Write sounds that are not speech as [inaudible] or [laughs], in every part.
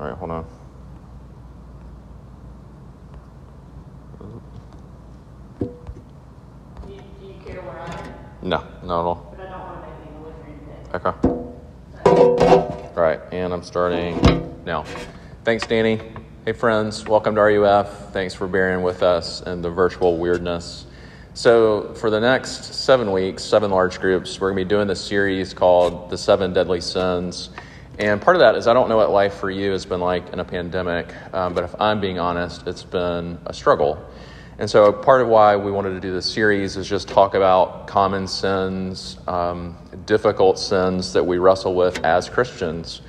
All right, hold on. Do you, do you care where I am? No, not at all. But I don't want to make any noise or anything. Okay. All right, and I'm starting now. Thanks, Danny. Hey, friends. Welcome to RUF. Thanks for bearing with us and the virtual weirdness. So, for the next seven weeks, seven large groups, we're going to be doing this series called The Seven Deadly Sins. And part of that is I don't know what life for you has been like in a pandemic, um, but if I'm being honest, it's been a struggle. And so, part of why we wanted to do this series is just talk about common sins, um, difficult sins that we wrestle with as Christians.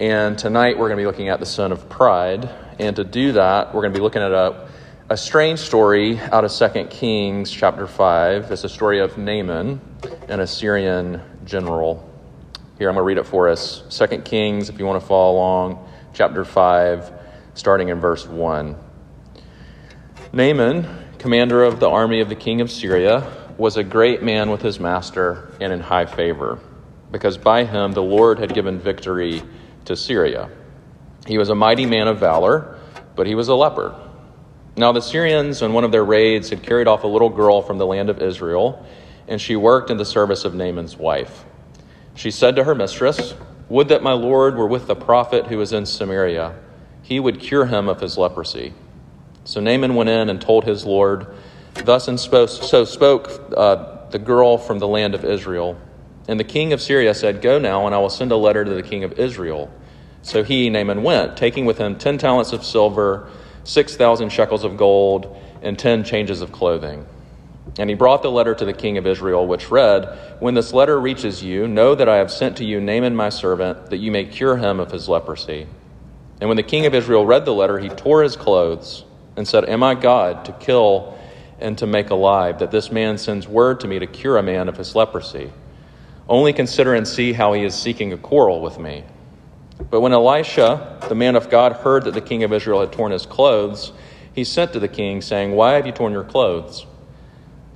And tonight we're going to be looking at the sin of pride. And to do that, we're going to be looking at a, a strange story out of 2 Kings chapter 5. It's a story of Naaman, an Assyrian general. Here, I'm going to read it for us. 2 Kings, if you want to follow along, chapter 5, starting in verse 1. Naaman, commander of the army of the king of Syria, was a great man with his master and in high favor, because by him the Lord had given victory to Syria. He was a mighty man of valor, but he was a leper. Now the Syrians, in one of their raids, had carried off a little girl from the land of Israel, and she worked in the service of Naaman's wife. She said to her mistress, Would that my Lord were with the prophet who is in Samaria. He would cure him of his leprosy. So Naaman went in and told his Lord, Thus and so spoke uh, the girl from the land of Israel. And the king of Syria said, Go now, and I will send a letter to the king of Israel. So he, Naaman, went, taking with him ten talents of silver, six thousand shekels of gold, and ten changes of clothing. And he brought the letter to the king of Israel, which read, When this letter reaches you, know that I have sent to you Naaman my servant, that you may cure him of his leprosy. And when the king of Israel read the letter, he tore his clothes and said, Am I God to kill and to make alive, that this man sends word to me to cure a man of his leprosy? Only consider and see how he is seeking a quarrel with me. But when Elisha, the man of God, heard that the king of Israel had torn his clothes, he sent to the king, saying, Why have you torn your clothes?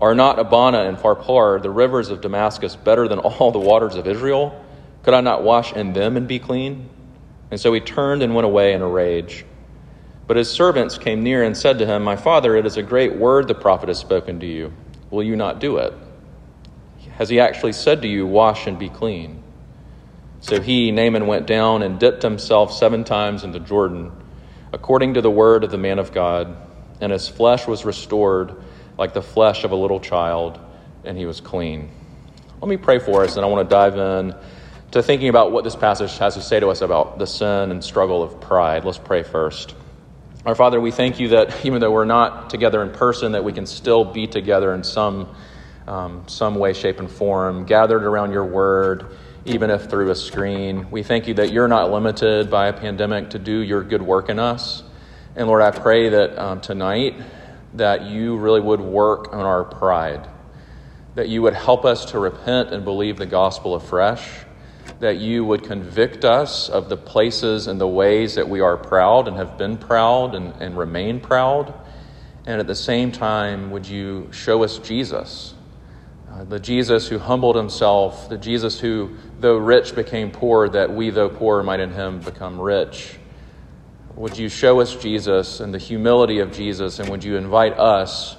Are not Abana and Pharpar, the rivers of Damascus, better than all the waters of Israel? Could I not wash in them and be clean? And so he turned and went away in a rage. But his servants came near and said to him, My father, it is a great word the prophet has spoken to you. Will you not do it? Has he actually said to you, Wash and be clean? So he, Naaman, went down and dipped himself seven times in the Jordan, according to the word of the man of God, and his flesh was restored like the flesh of a little child, and he was clean. Let me pray for us, and I want to dive in to thinking about what this passage has to say to us about the sin and struggle of pride. Let's pray first. Our Father, we thank you that [laughs] even though we're not together in person, that we can still be together in some, um, some way, shape, and form, gathered around your word, even if through a screen. We thank you that you're not limited by a pandemic to do your good work in us. And Lord, I pray that um, tonight that you really would work on our pride, that you would help us to repent and believe the gospel afresh that you would convict us of the places and the ways that we are proud and have been proud and, and remain proud. And at the same time, would you show us Jesus, uh, the Jesus who humbled himself, the Jesus who, though rich, became poor, that we, though poor, might in him become rich. Would you show us Jesus and the humility of Jesus, and would you invite us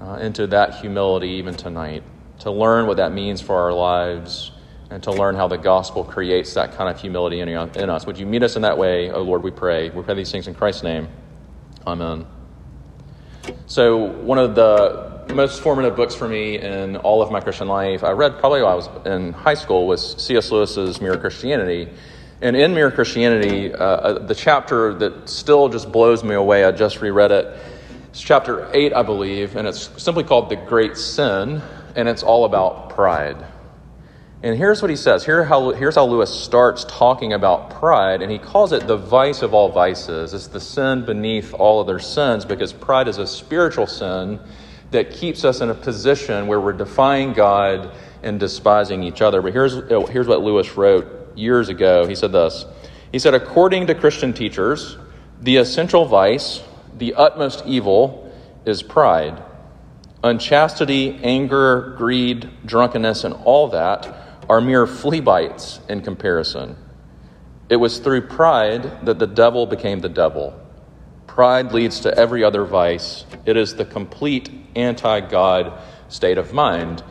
uh, into that humility even tonight to learn what that means for our lives? and to learn how the gospel creates that kind of humility in, in us. Would you meet us in that way, O oh Lord, we pray. We pray these things in Christ's name. Amen. So, one of the most formative books for me in all of my Christian life, I read probably while I was in high school, was C.S. Lewis's Mere Christianity. And in Mere Christianity, uh, uh, the chapter that still just blows me away, I just reread it. It's chapter 8, I believe, and it's simply called The Great Sin, and it's all about pride. And here's what he says. Here how, here's how Lewis starts talking about pride, and he calls it the vice of all vices. It's the sin beneath all other sins because pride is a spiritual sin that keeps us in a position where we're defying God and despising each other. But here's, here's what Lewis wrote years ago. He said this He said, According to Christian teachers, the essential vice, the utmost evil, is pride. Unchastity, anger, greed, drunkenness, and all that are mere flea bites in comparison. It was through pride that the devil became the devil. Pride leads to every other vice. It is the complete anti God state of mind.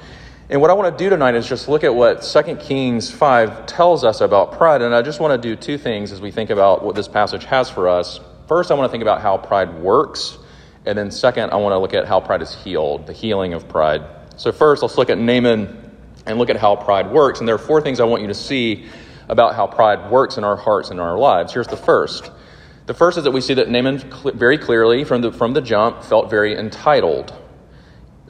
And what I want to do tonight is just look at what 2 Kings 5 tells us about pride. And I just want to do two things as we think about what this passage has for us. First, I want to think about how pride works. And then, second, I want to look at how pride is healed, the healing of pride. So, first, let's look at Naaman and look at how pride works. And there are four things I want you to see about how pride works in our hearts and our lives. Here's the first. The first is that we see that Naaman very clearly from the, from the jump felt very entitled.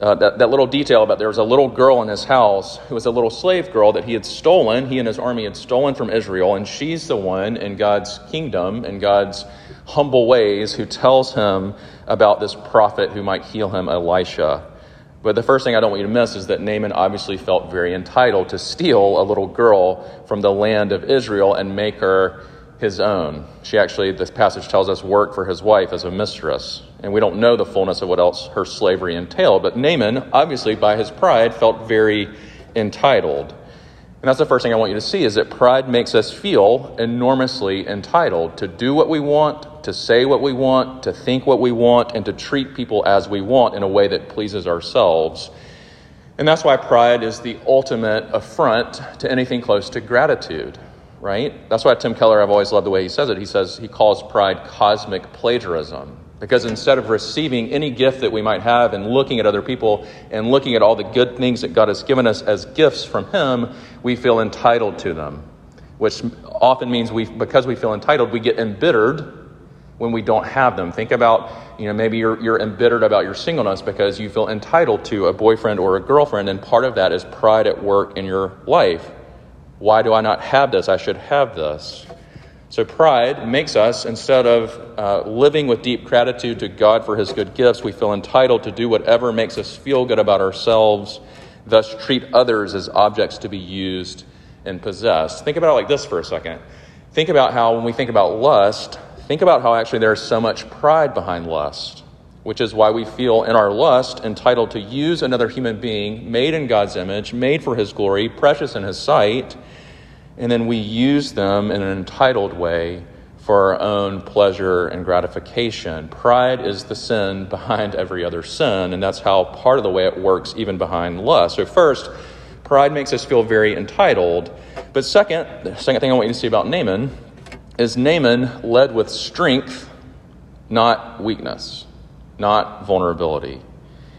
Uh, that, that little detail about there was a little girl in his house who was a little slave girl that he had stolen, he and his army had stolen from Israel, and she's the one in God's kingdom, in God's humble ways, who tells him about this prophet who might heal him, Elisha. But the first thing I don't want you to miss is that Naaman obviously felt very entitled to steal a little girl from the land of Israel and make her his own. She actually, this passage tells us, worked for his wife as a mistress. And we don't know the fullness of what else her slavery entailed. But Naaman, obviously, by his pride, felt very entitled. And that's the first thing I want you to see is that pride makes us feel enormously entitled to do what we want, to say what we want, to think what we want, and to treat people as we want in a way that pleases ourselves. And that's why pride is the ultimate affront to anything close to gratitude, right? That's why Tim Keller, I've always loved the way he says it. He says he calls pride cosmic plagiarism. Because instead of receiving any gift that we might have and looking at other people and looking at all the good things that God has given us as gifts from Him, we feel entitled to them. Which often means we, because we feel entitled, we get embittered when we don't have them. Think about, you know, maybe you're, you're embittered about your singleness because you feel entitled to a boyfriend or a girlfriend, and part of that is pride at work in your life. Why do I not have this? I should have this. So, pride makes us, instead of uh, living with deep gratitude to God for his good gifts, we feel entitled to do whatever makes us feel good about ourselves, thus, treat others as objects to be used and possessed. Think about it like this for a second. Think about how, when we think about lust, think about how actually there's so much pride behind lust, which is why we feel in our lust entitled to use another human being made in God's image, made for his glory, precious in his sight and then we use them in an entitled way for our own pleasure and gratification. Pride is the sin [laughs] behind every other sin, and that's how part of the way it works, even behind lust. So, first, pride makes us feel very entitled. But second, the second thing I want you to see about Naaman is Naaman led with strength, not weakness, not vulnerability.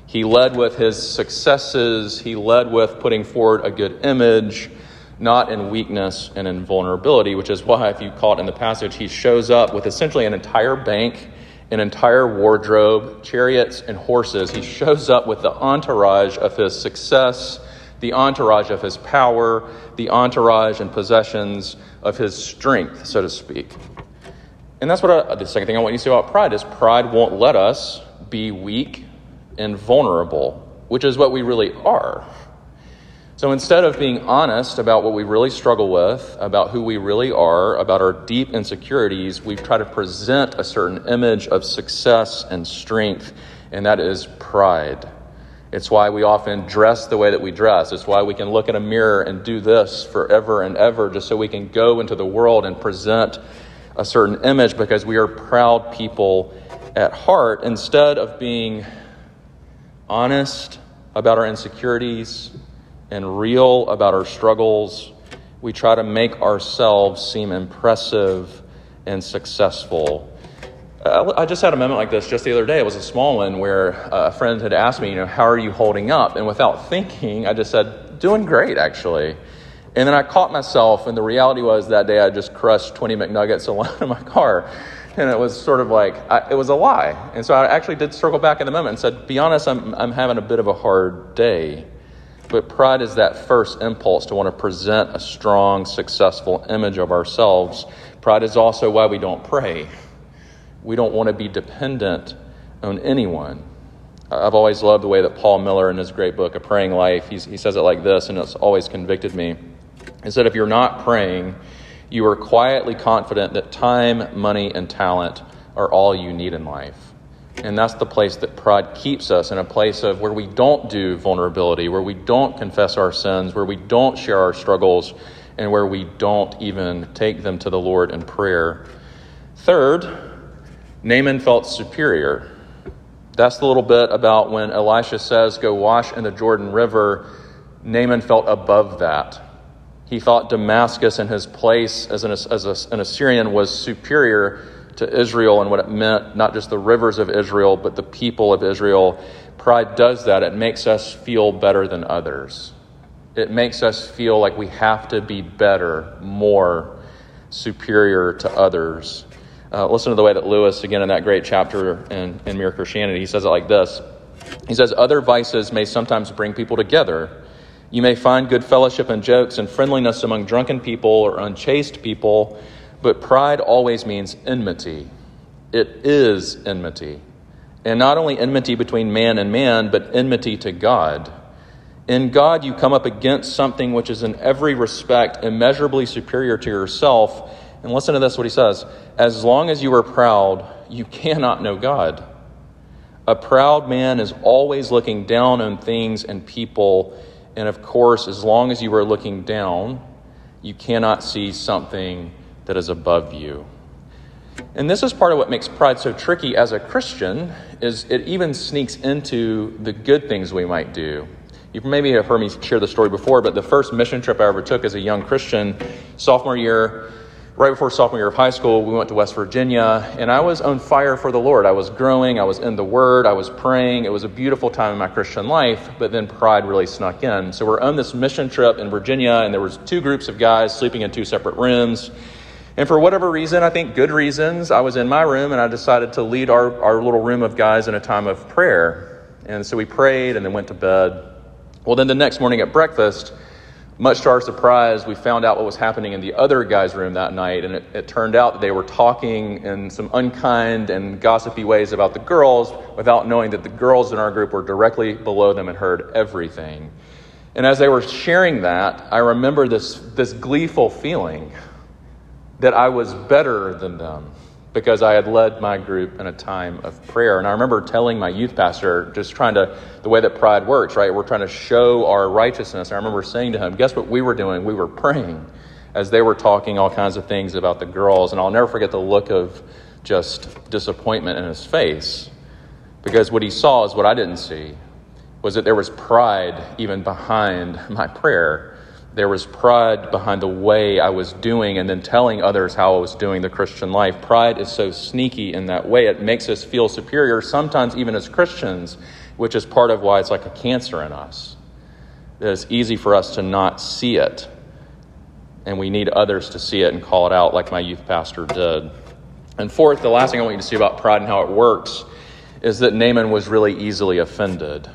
He led with his successes, he led with putting forward a good image not in weakness and in vulnerability, which is why, if you call it in the passage, he shows up with essentially an entire bank, an entire wardrobe, chariots, and horses. He shows up with the entourage of his success, the entourage of his power, the entourage and possessions of his strength, so to speak. And that's what I, the second thing I want you to say about pride is pride won't let us be weak and vulnerable, which is what we really are. So instead of being honest about what we really struggle with, about who we really are, about our deep insecurities, we try to present a certain image of success and strength, and that is pride. It's why we often dress the way that we dress. It's why we can look in a mirror and do this forever and ever just so we can go into the world and present a certain image because we are proud people at heart instead of being honest about our insecurities and real about our struggles, we try to make ourselves seem impressive and successful. Uh, I just had a moment like this just the other day. It was a small one where uh, a friend had asked me, you know, how are you holding up? And without thinking, I just said, doing great, actually. And then I caught myself, and the reality was that day I just crushed 20 McNuggets alone in [laughs] my car. And it was sort of like, I, it was a lie. And so I actually did circle back in the moment and said, be honest, I'm, I'm having a bit of a hard day. But pride is that first impulse to want to present a strong, successful image of ourselves. Pride is also why we don't pray. We don't want to be dependent on anyone. I've always loved the way that Paul Miller, in his great book, A Praying Life, he says it like this, and it's always convicted me. He said, If you're not praying, you are quietly confident that time, money, and talent are all you need in life. And that's the place that pride keeps us in a place of where we don't do vulnerability, where we don't confess our sins, where we don't share our struggles, and where we don't even take them to the Lord in prayer. Third, Naaman felt superior. That's the little bit about when Elisha says, Go wash in the Jordan River. Naaman felt above that. He thought Damascus and his place as an, as an Assyrian was superior to Israel and what it meant, not just the rivers of Israel, but the people of Israel. Pride does that. It makes us feel better than others. It makes us feel like we have to be better, more superior to others. Uh, listen to the way that Lewis, again in that great chapter in, in Mere Christianity, he says it like this. He says, Other vices may sometimes bring people together. You may find good fellowship and jokes and friendliness among drunken people or unchaste people, but pride always means enmity. It is enmity. And not only enmity between man and man, but enmity to God. In God, you come up against something which is in every respect immeasurably superior to yourself and listen to this what he says As long as you are proud, you cannot know God. A proud man is always looking down on things and people. And of course, as long as you are looking down, you cannot see something that is above you. And this is part of what makes pride so tricky as a Christian is it even sneaks into the good things we might do. You maybe have heard me share the story before, but the first mission trip I ever took as a young Christian, sophomore year, right before sophomore year of high school, we went to West Virginia, and I was on fire for the Lord. I was growing, I was in the Word, I was praying. It was a beautiful time in my Christian life, but then pride really snuck in. So we're on this mission trip in Virginia, and there was two groups of guys sleeping in two separate rooms. And for whatever reason, I think good reasons, I was in my room and I decided to lead our, our little room of guys in a time of prayer. And so we prayed and then went to bed. Well, then the next morning at breakfast, much to our surprise, we found out what was happening in the other guy's room that night, and it, it, turned out that they were talking in some unkind and gossipy ways about the girls without knowing that the girls in our group were directly below them and heard everything. And as they were sharing that, I remember this, this gleeful feeling that I was better than them because I had led my group in a time of prayer. And I remember telling my youth pastor, just trying to, the way that pride works, right? We're trying to show our righteousness. I remember saying to him, guess what we were doing? We were praying as they were talking all kinds of things about the girls. And I'll never forget the look of just disappointment in his face because what he saw is what I didn't see was that there was pride even behind my prayer there was pride behind the way I was doing and then telling others how I was doing the Christian life. Pride is so sneaky in that way. It makes us feel superior, sometimes even as Christians, which is part of why it's like a cancer in us. It's easy for us to not see it, and we need others to see it and call it out, like my youth pastor did. And fourth, the last thing I want you to see about pride and how it works is that Naaman was really easily offended,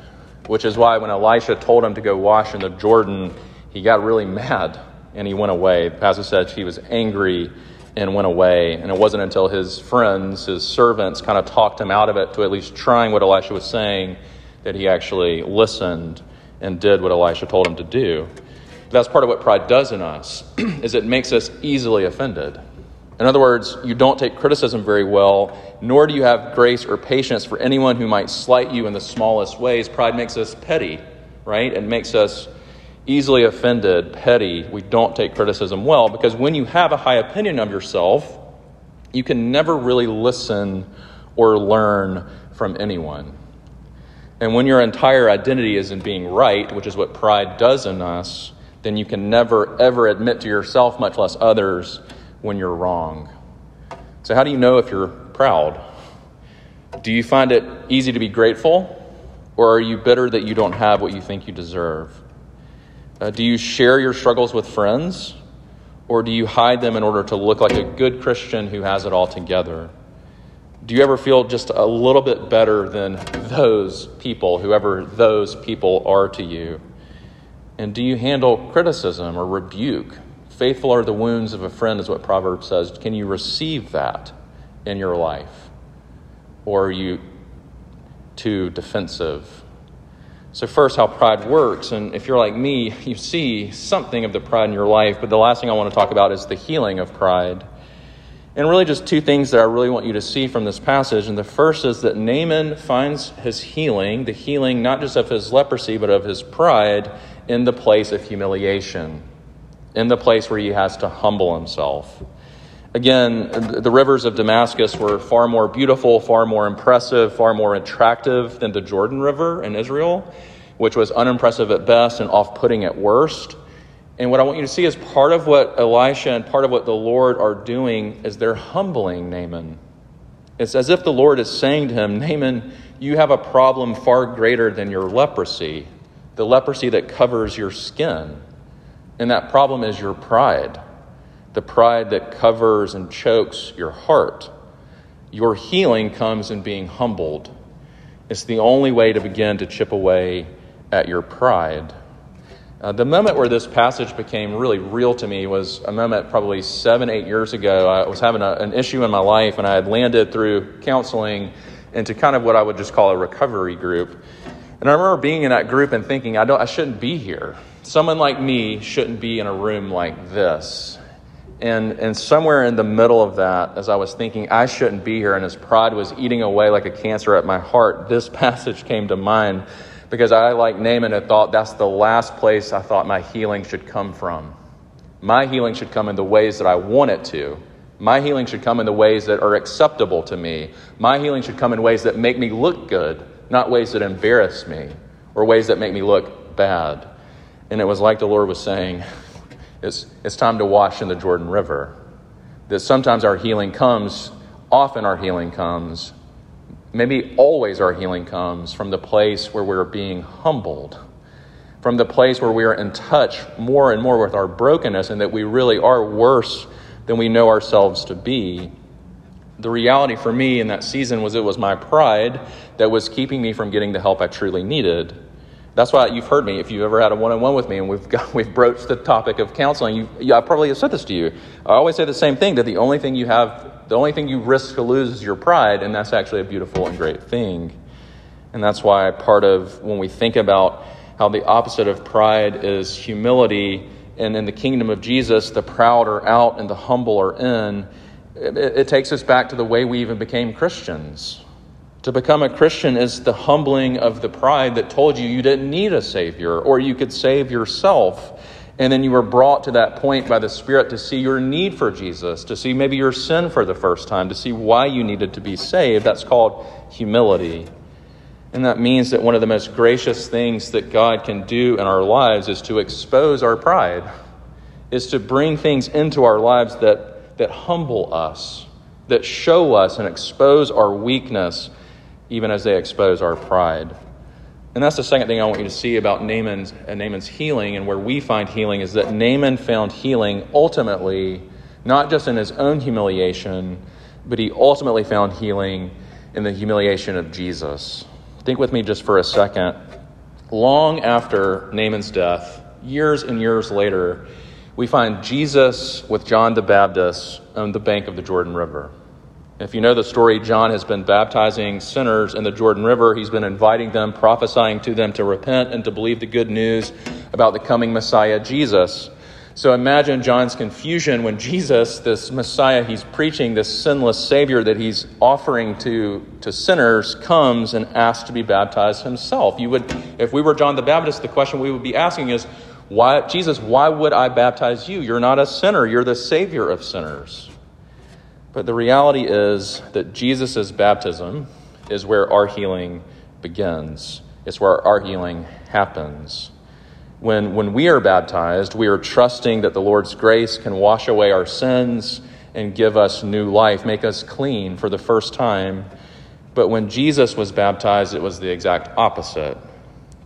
which is why when Elisha told him to go wash in the Jordan, he got really mad and he went away. The pastor said he was angry and went away. And it wasn't until his friends, his servants, kind of talked him out of it to at least trying what Elisha was saying that he actually listened and did what Elisha told him to do. That's part of what pride does in us [clears throat] is it makes us easily offended. In other words, you don't take criticism very well, nor do you have grace or patience for anyone who might slight you in the smallest ways. Pride makes us petty, right? It makes us easily offended, petty, we don't take criticism well because when you have a high opinion of yourself, you can never really listen or learn from anyone. And when your entire identity is in being right, which is what pride does in us, then you can never, ever admit to yourself, much less others, when you're wrong. So, how do you know if you're proud? Do you find it easy to be grateful? Or are you bitter that you don't have what you think you deserve? Uh, do you share your struggles with friends? Or do you hide them in order to look like a good Christian who has it all together? Do you ever feel just a little bit better than those people, whoever those people are to you? And do you handle criticism or rebuke? Faithful are the wounds of a friend, is what Proverbs says. Can you receive that in your life? Or are you too defensive? So, first, how pride works. And if you're like me, [laughs] you see something of the pride in your life. But the last thing I want to talk about is the healing of pride. And really, just two things that I really want you to see from this passage. And the first is that Naaman finds his healing, the healing not just of his leprosy, but of his pride, in the place of humiliation, in the place where he has to humble himself. Again, the rivers of Damascus were far more beautiful, far more impressive, far more attractive than the Jordan River in Israel, which was unimpressive at best and off putting at worst. And what I want you to see is part of what Elisha and part of what the Lord are doing is they're humbling Naaman. It's as if the Lord is saying to him, Naaman, you have a problem far greater than your leprosy, the leprosy that covers your skin. And that problem is your pride, the pride that covers and chokes your heart. Your healing comes in being humbled. It's the only way to begin to chip away at your pride. Uh, the moment where this passage became really real to me was a moment probably seven, eight years ago. I was having a, an issue in my life, and I had landed through counseling into kind of what I would just call a recovery group. And I remember being in that group and thinking, I, don't, I shouldn't be here. Someone like me shouldn't be in a room like this. And, and somewhere in the middle of that, as I was thinking, I shouldn't be here, and as pride was eating away like a cancer at my heart, this [laughs] passage came to mind because I, like Naaman, had thought that's the last place I thought my healing should come from. My healing should come in the ways that I want it to. My healing should come in the ways that are acceptable to me. My healing should come in ways that make me look good, not ways that embarrass me or ways that make me look bad. And it was like the Lord was saying, [laughs] it's, it's time to wash in the Jordan River. That sometimes our healing comes, often our healing comes Maybe always our healing comes from the place where we're being humbled, from the place where we are in touch more and more with our brokenness and that we really are worse than we know ourselves to be. The reality for me in that season was it was my pride that was keeping me from getting the help I truly needed. That's why you've heard me. If you've ever had a one-on-one with me and we've got, [laughs] we've broached the topic of counseling, you, I probably have said this to you. I always say the same thing: that the only thing you have, the only thing you risk to lose is your pride, and that's actually a beautiful and great thing. And that's why part of when we think about how the opposite of pride is humility, and in the kingdom of Jesus, the proud are out and the humble are in. It, it takes us back to the way we even became Christians to become a Christian is the humbling of the pride that told you you didn't need a Savior or you could save yourself. And then you were brought to that point by the Spirit to see your need for Jesus, to see maybe your sin for the first time, to see why you needed to be saved. That's called humility. And that means that one of the most gracious things that God can do in our lives is to expose our pride, is to bring things into our lives that, that humble us, that show us and expose our weakness even as they expose our pride. And that's the second thing I want you to see about Naaman's, uh, Naaman's healing and where we find healing is that Naaman found healing ultimately, not just in his own humiliation, but he ultimately found healing in the humiliation of Jesus. Think with me just for a second. Long after Naaman's death, years and years later, we find Jesus with John the Baptist on the bank of the Jordan River. If you know the story, John has been baptizing sinners in the Jordan River. He's been inviting them, prophesying to them to repent and to believe the good news about the coming Messiah, Jesus. So imagine John's confusion when Jesus, this Messiah he's preaching, this sinless Savior that he's offering to, to sinners, comes and asks to be baptized himself. You would, if we were John the Baptist, the question we would be asking is, why, Jesus, why would I baptize you? You're not a sinner, you're the Savior of sinners. But the reality is that Jesus' baptism is where our healing begins, it's where our healing happens. When, when we are baptized, we are trusting that the Lord's grace can wash away our sins and give us new life, make us clean for the first time. But when Jesus was baptized, it was the exact opposite.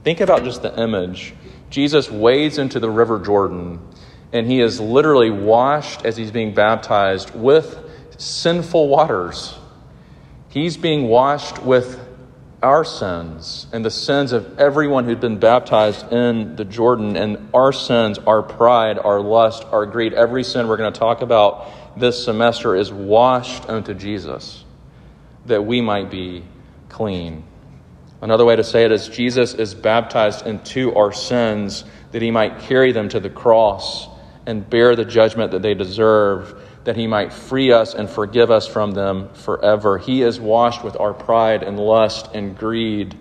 Think about just the image. Jesus wades into the River Jordan, and he is literally washed as he's being baptized with sinful waters. He's being washed with our sins and the sins of everyone who'd been baptized in the Jordan, and our sins, our pride, our lust, our greed, every sin we're going to talk about this semester is washed unto Jesus that we might be clean. Another way to say it is Jesus is baptized into our sins that he might carry them to the cross and bear the judgment that they deserve that he might free us and forgive us from them forever. He is washed with our pride and lust and greed,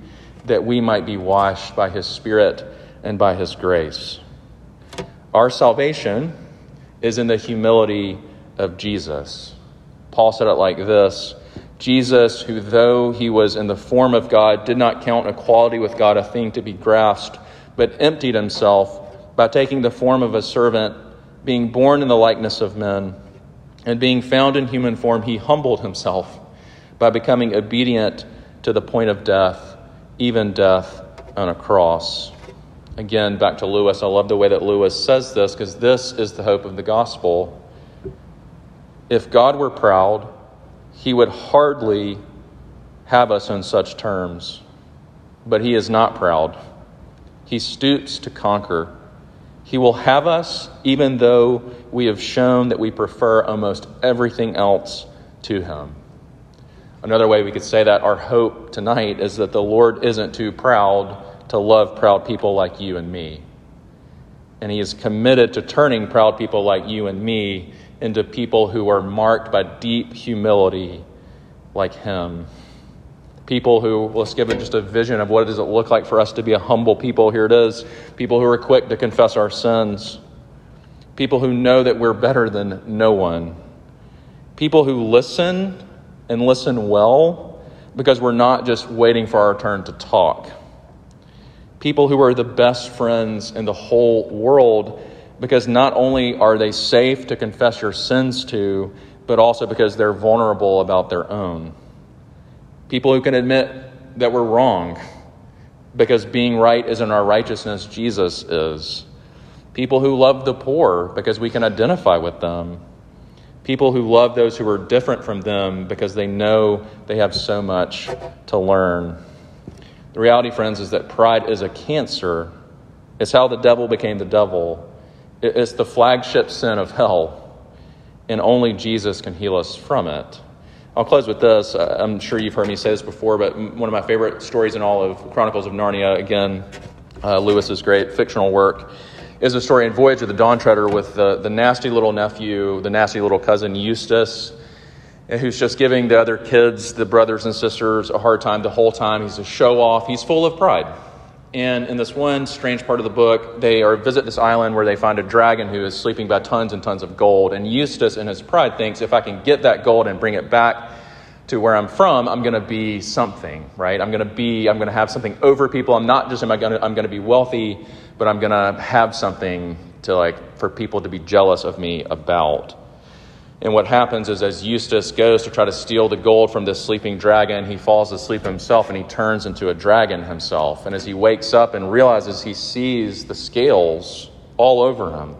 that we might be washed by his Spirit and by his grace. Our salvation is in the humility of Jesus. Paul said it like this Jesus, who though he was in the form of God, did not count equality with God a thing to be grasped, but emptied himself by taking the form of a servant, being born in the likeness of men and being found in human form, he humbled himself by becoming obedient to the point of death, even death on a cross. Again, back to Lewis. I love the way that Lewis says this because this is the hope of the gospel. If God were proud, he would hardly have us on such terms. But he is not proud. He stoops to conquer. He will have us even though we have shown that we prefer almost everything else to Him. Another way we could say that our hope tonight is that the Lord isn't too proud to love proud people like you and me. And He is committed to turning proud people like you and me into people who are marked by deep humility like Him people who, let's give it just a vision of what does it look like for us to be a humble people. Here it is people who are quick to confess our sins, people who know that we're better than no one, people who listen and listen well because we're not just waiting for our turn to talk. People who are the best friends in the whole world because not only are they safe to confess your sins to, but also because they're vulnerable about their own. People who can admit that we're wrong because being right isn't our righteousness, Jesus is. People who love the poor because we can identify with them. People who love those who are different from them because they know they have so much to learn. The reality, friends, is that pride is a cancer. It's how the devil became the devil. It's the flagship sin of hell, and only Jesus can heal us from it. I'll close with this. Uh, I'm sure you've heard me say this before, but one of my favorite stories in all of Chronicles of Narnia, again, uh, Lewis's great fictional work, is a story in Voyage of the Dawn Treader with the, the nasty little nephew, the nasty little cousin Eustace, who's just giving the other kids, the brothers and sisters, a hard time the whole time. He's a show off, he's full of pride. And in this one strange part of the book, they are visit this island where they find a dragon who is sleeping by tons and tons of gold. And Eustace, in his pride, thinks if I can get that gold and bring it back to where I'm from, I'm going to be something, right? I'm going to be, I'm going to have something over people. I'm not just am I going to, I'm going to be wealthy, but I'm going to have something to like for people to be jealous of me about. And what happens is, as Eustace goes to try to steal the gold from this sleeping dragon, he falls asleep himself and he turns into a dragon himself. And as he wakes up and realizes, he sees the scales all over him.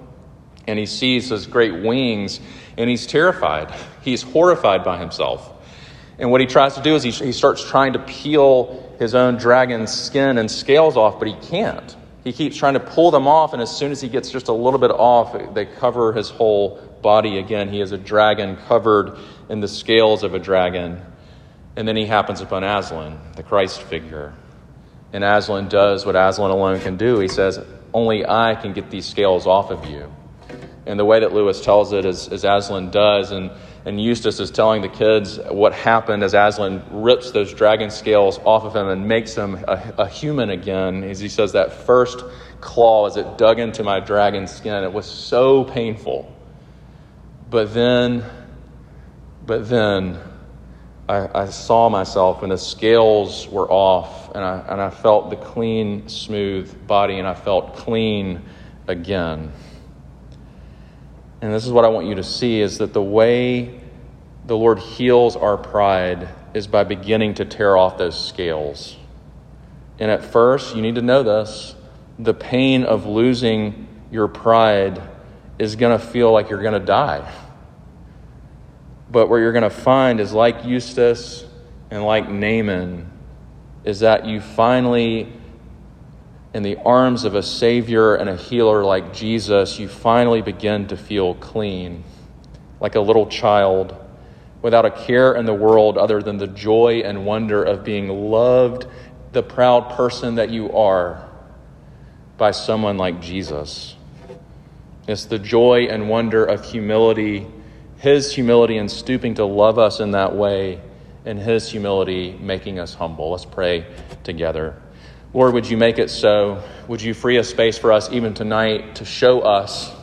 And he sees his great wings and he's terrified. He's horrified by himself. And what he tries to do is he, he starts trying to peel his own dragon's skin and scales off, but he can't. He keeps trying to pull them off, and as soon as he gets just a little bit off, they cover his whole body again. He is a dragon covered in the scales of a dragon. And then he happens upon Aslan, the Christ figure. And Aslan does what Aslan alone can do. He says, Only I can get these scales off of you. And the way that Lewis tells it is, is Aslan does. And, and Eustace is telling the kids what happened as Aslan rips those dragon scales off of him and makes him a, a human again. As he says, that first claw, as it dug into my dragon skin, it was so painful. But then, but then, I, I, saw myself and the scales were off, and I, and I felt the clean, smooth body, and I felt clean again. And this is what I want you to see is that the way the Lord heals our pride is by beginning to tear off those scales. And at first, you need to know this the pain of losing your pride is going to feel like you're going to die. But what you're going to find is like Eustace and like Naaman, is that you finally, in the arms of a Savior and a healer like Jesus, you finally begin to feel clean, like a little child, without a care in the world other than the joy and wonder of being loved, the proud person that you are, by someone like Jesus. It's the joy and wonder of humility, His humility in stooping to love us in that way in his humility, making us humble. Let's pray together. Lord, would you make it so? Would you free a space for us even tonight to show us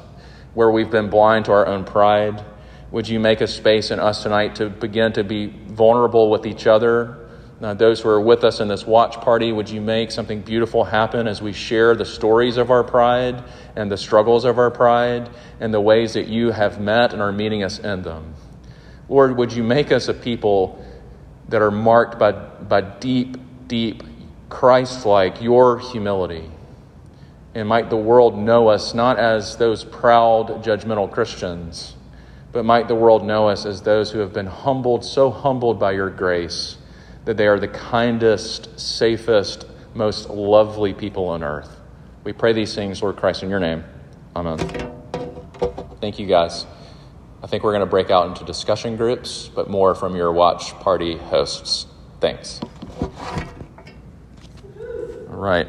where we've been blind to our own pride? Would you make a space in us tonight to begin to be vulnerable with each other? Uh, those who are with us in this watch party, would you make something beautiful happen as we share the stories of our pride and the struggles of our pride and the ways that you have met and are meeting us in them? Lord, would you make us a people that are marked by, by deep, deep, Christ like, your humility. And might the world know us not as those proud, judgmental Christians, but might the world know us as those who have been humbled, so humbled by your grace, that they are the kindest, safest, most lovely people on earth. We pray these things, Lord Christ, in your name. Amen. Thank you, guys. I think we're going to break out into discussion groups, but more from your watch party hosts. Thanks. Right.